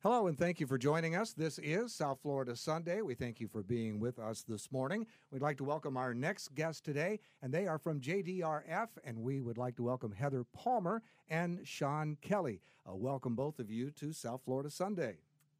Hello, and thank you for joining us. This is South Florida Sunday. We thank you for being with us this morning. We'd like to welcome our next guest today, and they are from JDRF, and we would like to welcome Heather Palmer and Sean Kelly. Uh, welcome, both of you, to South Florida Sunday.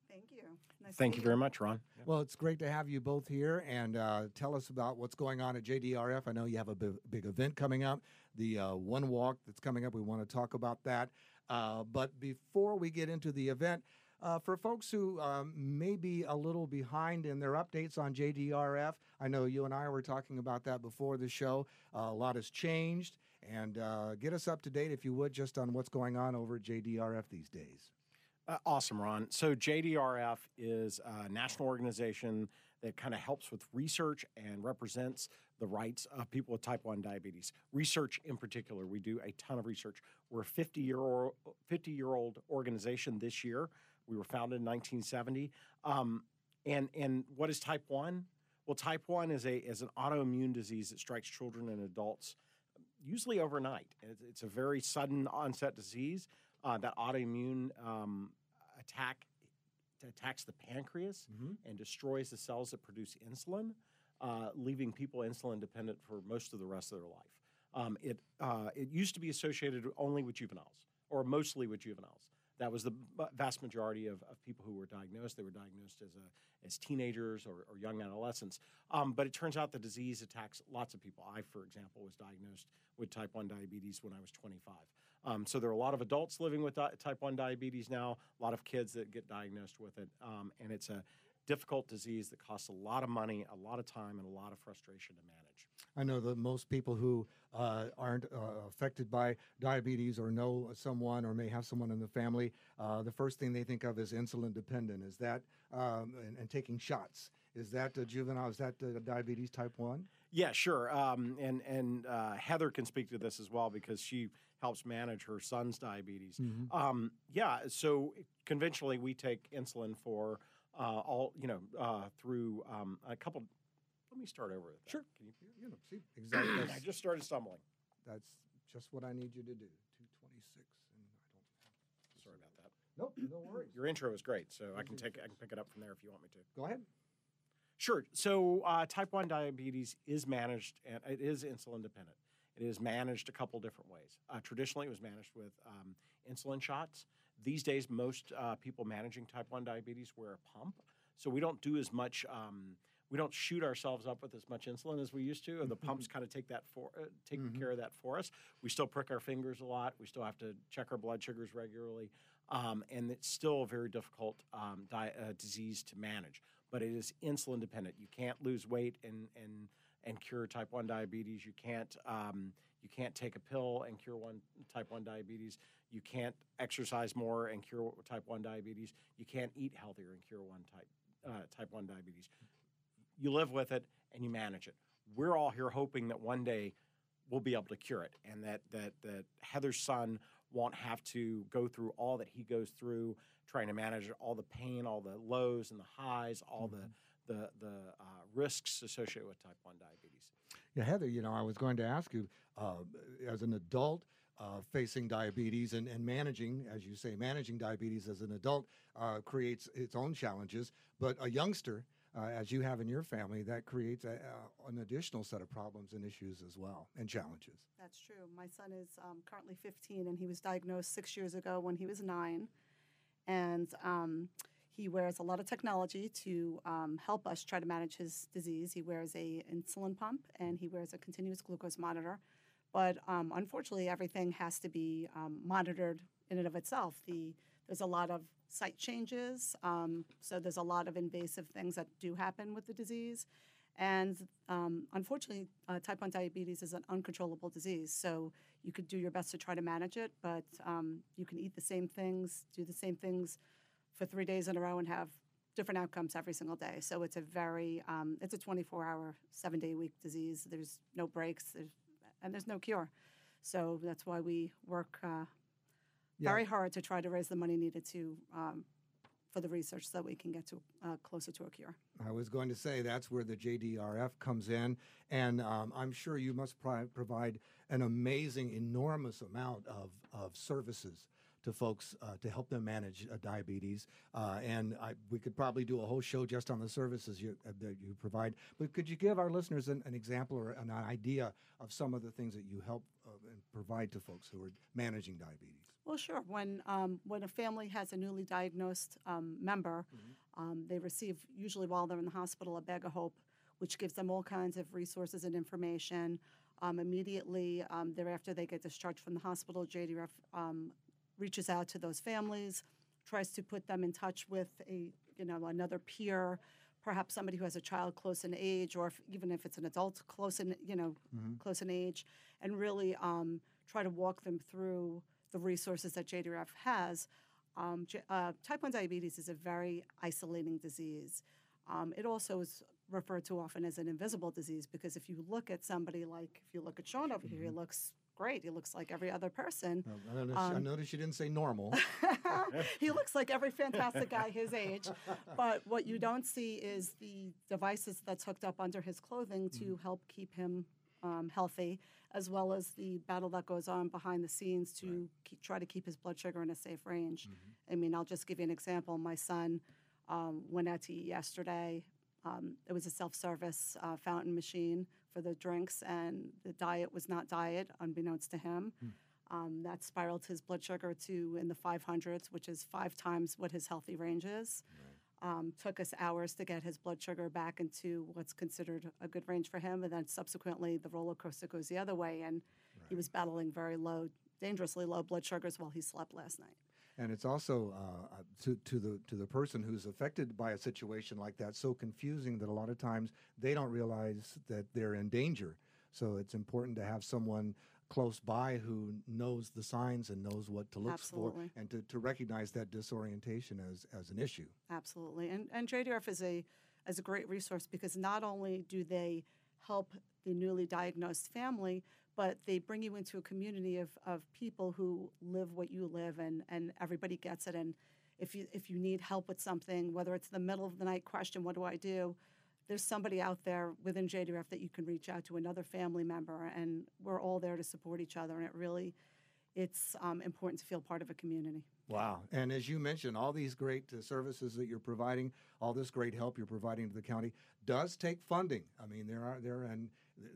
Thank you. Nice Thank you very much, Ron. Well, it's great to have you both here and uh, tell us about what's going on at JDRF. I know you have a big, big event coming up, the uh, One Walk that's coming up. We want to talk about that. Uh, but before we get into the event, uh, for folks who um, may be a little behind in their updates on JDRF, I know you and I were talking about that before the show. Uh, a lot has changed, and uh, get us up to date, if you would, just on what's going on over at JDRF these days. Uh, awesome, Ron. So, JDRF is a national organization that kind of helps with research and represents the rights of people with type 1 diabetes. Research in particular, we do a ton of research. We're a 50 year old, 50 year old organization this year. We were founded in 1970. Um, and, and what is type 1? Well, type 1 is, a, is an autoimmune disease that strikes children and adults usually overnight. It's, it's a very sudden onset disease. Uh, that autoimmune um, attack attacks the pancreas mm-hmm. and destroys the cells that produce insulin, uh, leaving people insulin dependent for most of the rest of their life. Um, it, uh, it used to be associated only with juveniles, or mostly with juveniles that was the vast majority of, of people who were diagnosed. They were diagnosed as a, as teenagers or, or young adolescents. Um, but it turns out the disease attacks lots of people. I, for example, was diagnosed with type 1 diabetes when I was 25. Um, so there are a lot of adults living with di- type 1 diabetes now, a lot of kids that get diagnosed with it. Um, and it's a difficult disease that costs a lot of money, a lot of time, and a lot of frustration to manage. I know that most people who uh, aren't uh, affected by diabetes or know someone or may have someone in the family, uh, the first thing they think of is insulin dependent. Is that um, and, and, taking shots? Is that juvenile? Is that diabetes type one? Yeah, sure. Um, and and uh, Heather can speak to this as well because she helps manage her son's diabetes. Mm-hmm. Um, yeah, so conventionally we take insulin for uh, all you know uh, through um, a couple. Let me start over. With that. Sure. Can you? You know, see exactly. I just started stumbling. That's just what I need you to do. Two twenty six, and I don't. Have Sorry about that. Nope, no worries. Your intro is great, so I can take I can pick it up from there if you want me to. Go ahead. Sure. So uh, type one diabetes is managed and it is insulin dependent. It is managed a couple different ways. Uh, traditionally, it was managed with um, insulin shots. These days, most uh, people managing type 1 diabetes wear a pump. So we don't do as much, um, we don't shoot ourselves up with as much insulin as we used to. And the pumps kind of take that for, uh, take mm-hmm. care of that for us. We still prick our fingers a lot. We still have to check our blood sugars regularly. Um, and it's still a very difficult um, di- uh, disease to manage. But it is insulin dependent. You can't lose weight and, and and cure type 1 diabetes. You can't um, you can't take a pill and cure one type 1 diabetes. You can't exercise more and cure type 1 diabetes. You can't eat healthier and cure one type uh, type 1 diabetes. You live with it and you manage it. We're all here hoping that one day we'll be able to cure it and that that that Heather's son won't have to go through all that he goes through trying to manage all the pain, all the lows and the highs, all mm-hmm. the the the uh, risks associated with type one diabetes. Yeah, Heather, you know, I was going to ask you uh, as an adult. Uh, facing diabetes and, and managing, as you say, managing diabetes as an adult uh, creates its own challenges. But a youngster, uh, as you have in your family, that creates a, an additional set of problems and issues as well and challenges. That's true. My son is um, currently 15, and he was diagnosed six years ago when he was nine. And um, he wears a lot of technology to um, help us try to manage his disease. He wears a insulin pump and he wears a continuous glucose monitor. But um, unfortunately, everything has to be um, monitored in and of itself. The, there's a lot of site changes, um, so there's a lot of invasive things that do happen with the disease. And um, unfortunately, uh, type 1 diabetes is an uncontrollable disease. So you could do your best to try to manage it, but um, you can eat the same things, do the same things for three days in a row and have different outcomes every single day. So it's a very um, it's a 24 hour, seven day week disease. There's no breaks, there's, and there's no cure. So that's why we work uh, yeah. very hard to try to raise the money needed to um, for the research so that we can get to uh, closer to a cure. I was going to say that's where the JDRF comes in, and um, I'm sure you must provide an amazing, enormous amount of, of services to folks uh, to help them manage uh, diabetes. Uh, and I, we could probably do a whole show just on the services you, uh, that you provide. But could you give our listeners an, an example or an idea of some of the things that you help uh, and provide to folks who are managing diabetes? Well, sure. When um, when a family has a newly diagnosed um, member, um, they receive usually while they're in the hospital a bag of hope, which gives them all kinds of resources and information. Um, immediately um, thereafter, they get discharged from the hospital. JDRF um, reaches out to those families, tries to put them in touch with a you know another peer, perhaps somebody who has a child close in age, or if, even if it's an adult close in you know close in age, and really um, try to walk them through the resources that JDRF has. Um, uh, type 1 diabetes is a very isolating disease. Um, it also is referred to often as an invisible disease because if you look at somebody like, if you look at Sean over here, he looks great. He looks like every other person. Um, I noticed, I Um, noticed you didn't say normal. he looks like every fantastic guy his age. But what you don't see is the devices that's hooked up under his clothing to help keep him um, healthy, as well as the battle that goes on behind the scenes to keep, try to keep his blood sugar in a safe range. I mean, I'll just give you an example. My son um, went out to eat yesterday. Um, it was a self-service uh, fountain machine for the drinks, and the diet was not diet, unbeknownst to him. Um, that spiraled his blood sugar to in the 500s, which is five times what his healthy range is. Um, took us hours to get his blood sugar back into what's considered a good range for him, and then subsequently the roller coaster goes the other way, and he was battling very low, dangerously low blood sugars while he slept last night. And it's also uh, uh, to, to the to the person who's affected by a situation like that so confusing that a lot of times they don't realize that they're in danger. So it's important to have someone close by who knows the signs and knows what to look Absolutely. for and to, to recognize that disorientation as, as an issue. Absolutely, and and JDRF is a is a great resource because not only do they help the newly diagnosed family, but they bring you into a community of, of people who live what you live, and and everybody gets it. And if you if you need help with something, whether it's the middle of the night question, what do I do? There's somebody out there within JDRF that you can reach out to, another family member, and we're all there to support each other. And it really, it's um, important to feel part of a community. Wow. And as you mentioned, all these great uh, services that you're providing, all this great help you're providing to the county does take funding. I mean, there are there and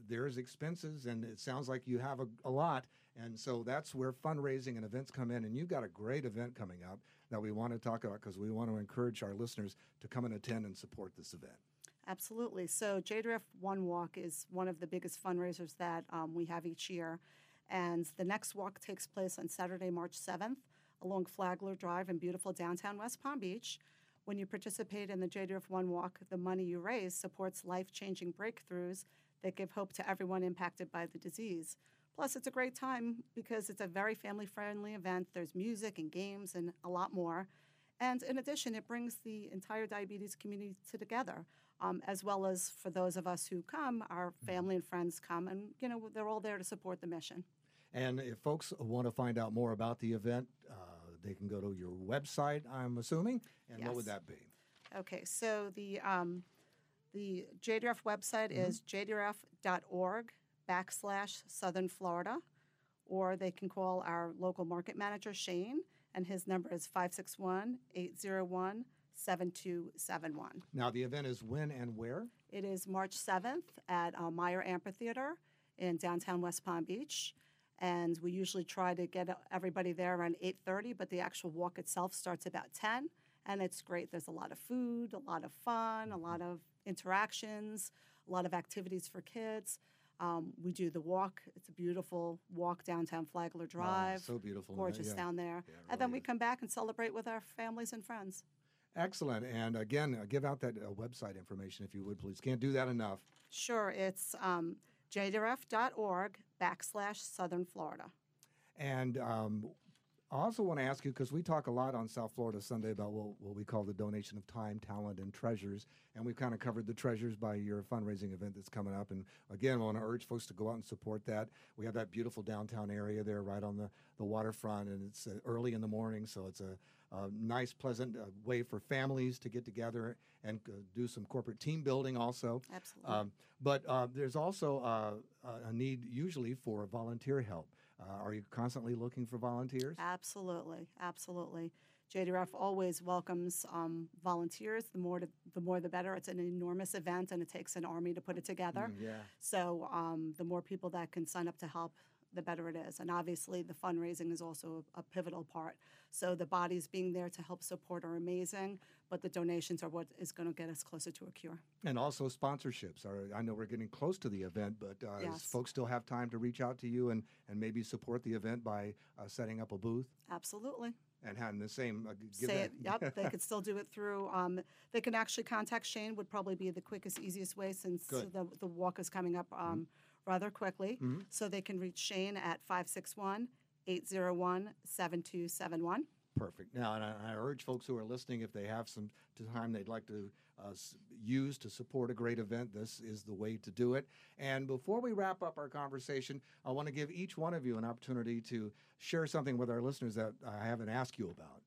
there's expenses and it sounds like you have a, a lot. And so that's where fundraising and events come in. And you've got a great event coming up that we want to talk about because we want to encourage our listeners to come and attend and support this event. Absolutely. So JDRF One Walk is one of the biggest fundraisers that um, we have each year. And the next walk takes place on Saturday, March 7th along Flagler Drive in beautiful downtown West Palm Beach. When you participate in the JDRF One Walk, the money you raise supports life changing breakthroughs that give hope to everyone impacted by the disease. Plus, it's a great time because it's a very family friendly event. There's music and games and a lot more. And in addition, it brings the entire diabetes community to together, um, as well as for those of us who come, our family and friends come, and you know they're all there to support the mission. And if folks want to find out more about the event, uh, they can go to your website, I'm assuming. And what would Yes. that be? Okay, so the um, the JDRF website is jdrf.org backslash Southern Florida, or they can call our local market manager Shane, and his number is 561 801 7271. Now, the event is when and where? It is March 7th at uh, Meyer Amphitheater in downtown West Palm Beach. And we usually try to get everybody there around 8.30, but the actual walk itself starts about 10. And it's great. There's a lot of food, a lot of fun, a lot of interactions, a lot of activities for kids. Um, we do the walk. It's a beautiful walk downtown Flagler Drive. so beautiful. Gorgeous Yeah. down there. Yeah, it and then really we come back and celebrate with our families and friends. Excellent. And again, uh, give out that uh, website information if you would, please. Can't do that enough. Sure, it's um, jdrf.org backslash Southern Florida. And um, I also want to ask you because we talk a lot on South Florida Sunday about what, what we call the donation of time, talent, and treasures. And we've kind of covered the treasures by your fundraising event that's coming up. And again, I want to urge folks to go out and support that. We have that beautiful downtown area there right on the, the waterfront, and it's uh, early in the morning, so it's a, a nice, pleasant uh, way for families to get together and uh, do some corporate team building also. Absolutely. Um, but uh, there's also a- a need usually for volunteer help. Uh, are you constantly looking for volunteers? Absolutely, absolutely. JDRF always welcomes um, volunteers. The more, to, the more, the better. It's an enormous event, and it takes an army to put it together. Mm, yeah. So um, the more people that can sign up to help, the better it is. And obviously, the fundraising is also a, pivotal part. So the bodies being there to help support are amazing, but the donations are what is going to get us closer to a cure. And also sponsorships. Are, I know we're getting close to the event, but uh, Yes. folks still have time to reach out to you and, and maybe support the event by uh, setting up a booth Absolutely. and having the same? Uh, give Say that- it. Yep. they could still do it through. Um, they can actually contact Shane. Would probably be the quickest, easiest way since Good. the the walk is coming up um, rather quickly. So they can reach Shane at 561 801 7271. Perfect. Now, and I, I urge folks who are listening, if they have some time they'd like to uh, use to support a great event, this is the way to do it. And before we wrap up our conversation, I want to give each one of you an opportunity to share something with our listeners that I haven't asked you about.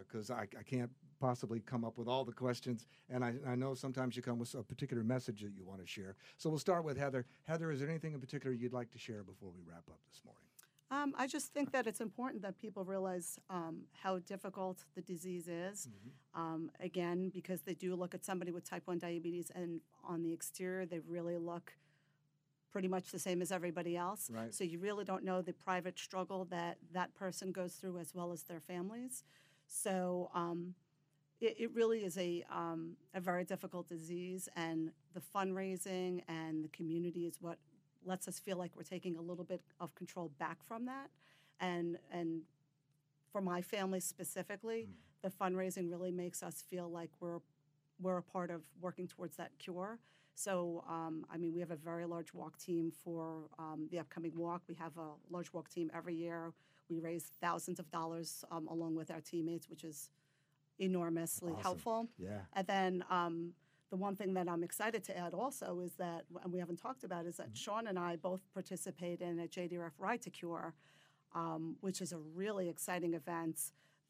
Because I, I can't possibly come up with all the questions, and I, I know sometimes you come with a particular message that you want to share. So we'll start with Heather. Heather, is there anything in particular you'd like to share before we wrap up this morning? Um, I just think that it's important that people realize um, how difficult the disease is. Um, again, because they do look at somebody with type 1 diabetes, and on the exterior, they really look pretty much the same as everybody else. Right. So you really don't know the private struggle that that person goes through as well as their families. So um, it, it really is a, um, a very difficult disease, and the fundraising and the community is what lets us feel like we're taking a little bit of control back from that. And, and for my family specifically, the fundraising really makes us feel like we're, we're a part of working towards that cure. So, um, I mean, we have a very large walk team for um, the upcoming walk. We have a large walk team every year. We raise thousands of dollars um, along with our teammates, which is enormously Awesome. helpful. Yeah. And then um, the one thing that I'm excited to add also is that, and we haven't talked about, is that Sean and I both participate in a JDRF Ride to Cure, um, which is a really exciting event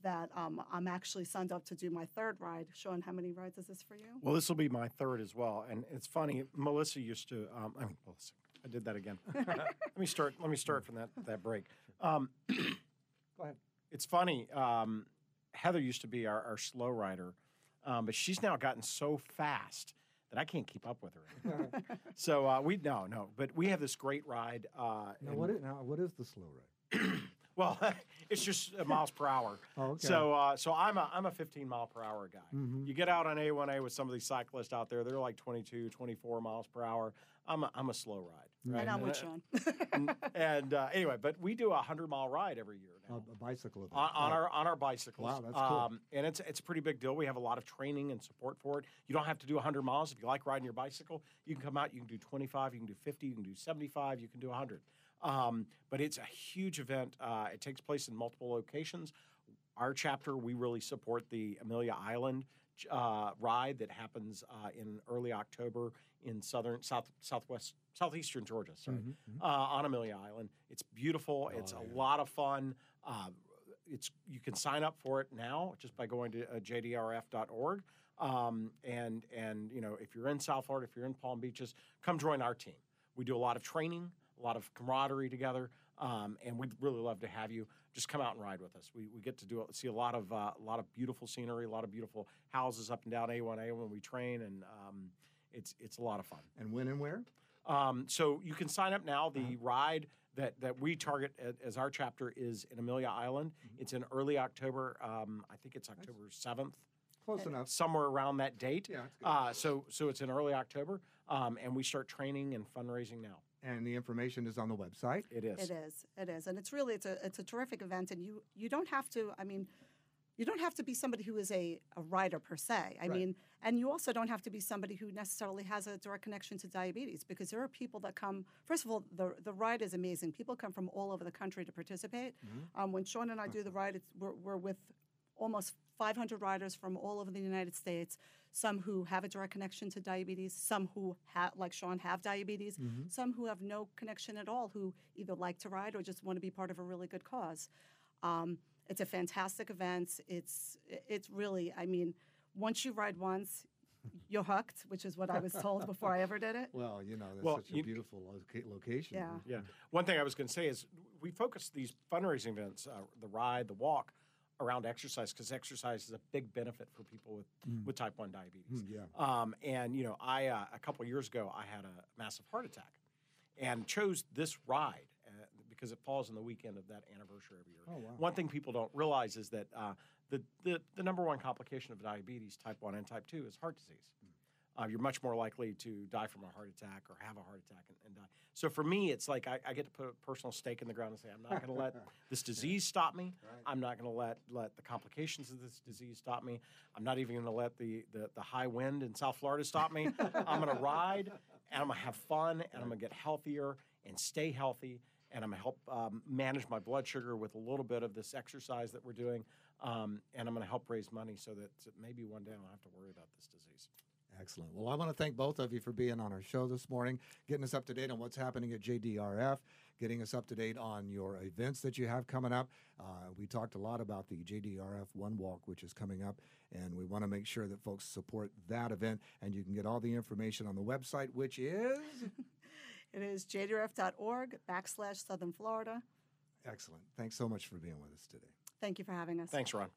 that um, I'm actually signed up to do my third ride. Sean, how many rides is this for you? Well, this will be my third as well, and it's funny. Melissa used to. Um, I mean, Melissa. I did that again. let me start. Let me start from that that break. Um, Go ahead. it's funny. Um, Heather used to be our, our slow rider, um, but she's now gotten so fast that I can't keep up with her. so uh, we no no, but we have this great ride. Uh, Now, what is, now, what is the slow ride? well, it's just uh, miles per hour. Oh, okay. So, uh, so I'm a I'm a 15 mile per hour guy. Mhm. You get out on A1A with some of these cyclists out there; they're like 22, 24 miles per hour. I'm a, I'm a slow ride. Right? And I'm with uh, Sean. and, and, uh, anyway, but we do a hundred mile ride every year now. a bicycle event. On, on Right. our on our bicycles. Wow, that's cool. Um, and it's it's a pretty big deal. We have a lot of training and support for it. You don't have to do 100 miles if you like riding your bicycle. You can come out. You can do 25. You can do 50. You can do 75. You can do 100. Um, but it's a huge event. Uh, it takes place in multiple locations. Our chapter, we really support the Amelia Island uh, ride that happens uh, in early October in southern south southwest southeastern Georgia. Sorry, Mhm, uh, on Amelia Island. It's beautiful. It's Oh, a yeah. lot of fun. Uh, it's you can sign up for it now just by going to uh, jdrf.org. Um, and and you know if you're in South Florida, if you're in Palm Beaches, come join our team. We do a lot of training, a lot of camaraderie together, um, and we'd really love to have you just come out and ride with us. We, we get to do see a lot of uh, a lot of beautiful scenery, a lot of beautiful houses up and down A1A when we train, and um, it's it's a lot of fun. And when and where? Um, so you can sign up now. The ride that, that we target as our chapter is in Amelia Island. It's in early October. Um, I think it's October seventh, Close enough. somewhere around that date. Yeah, it's good. Uh, so so it's in early October, um, and we start training and fundraising now. And the information is on the website. It is. It is. It is, and it's really it's a it's a terrific event, and you you don't have to. I mean, you don't have to be somebody who is a, a rider per se. I Right. mean, and you also don't have to be somebody who necessarily has a direct connection to diabetes because there are people that come. First of all, the the ride is amazing. People come from all over the country to participate. Um, when Sean and I do the ride, it's, we're, we're with almost 500 riders from all over the United States. Some who have a direct connection to diabetes, some who have, like Sean, have diabetes, some who have no connection at all, who either like to ride or just want to be part of a really good cause. Um, it's a fantastic event. It's it's really, I mean, once you ride once, you're hooked, which is what I was told before I ever did it. Well, you know, that's Well, such a you- beautiful loca- location. Yeah. Yeah. One thing I was going to say is we focus these fundraising events, uh, the ride, the walk, around exercise because exercise is a big benefit for people with, with type 1 diabetes. Mm, yeah. Um, and, you know, I, uh, a couple years ago, I had a massive heart attack and chose this ride uh, because it falls on the weekend of that anniversary every year. Oh, wow. One thing people don't realize is that uh, the, the, the number one complication of diabetes, type 1 and type 2, is heart disease. Uh, you're much more likely to die from a heart attack or have a heart attack and, and die. So for me, it's like I, I get to put a personal stake in the ground and say, I'm not going to let this disease stop me. I'm not going to let let the complications of this disease stop me. I'm not even going to let the, the the high wind in South Florida stop me. I'm going to ride and I'm going to have fun and I'm going to get healthier and stay healthy and I'm going to help um, manage my blood sugar with a little bit of this exercise that we're doing. Um, and I'm going to help raise money so that maybe one day I don't have to worry about this disease. Excellent. Well, I want to thank both of you for being on our show this morning, getting us up to date on what's happening at JDRF, getting us up to date on your events that you have coming up. Uh, we talked a lot about the JDRF One Walk, which is coming up, and we want to make sure that folks support that event. And you can get all the information on the website, which is It is jdrf.org backslash Southern Florida. excellent. Thanks so much for being with us today. Thank you for having us. Thanks, Ron.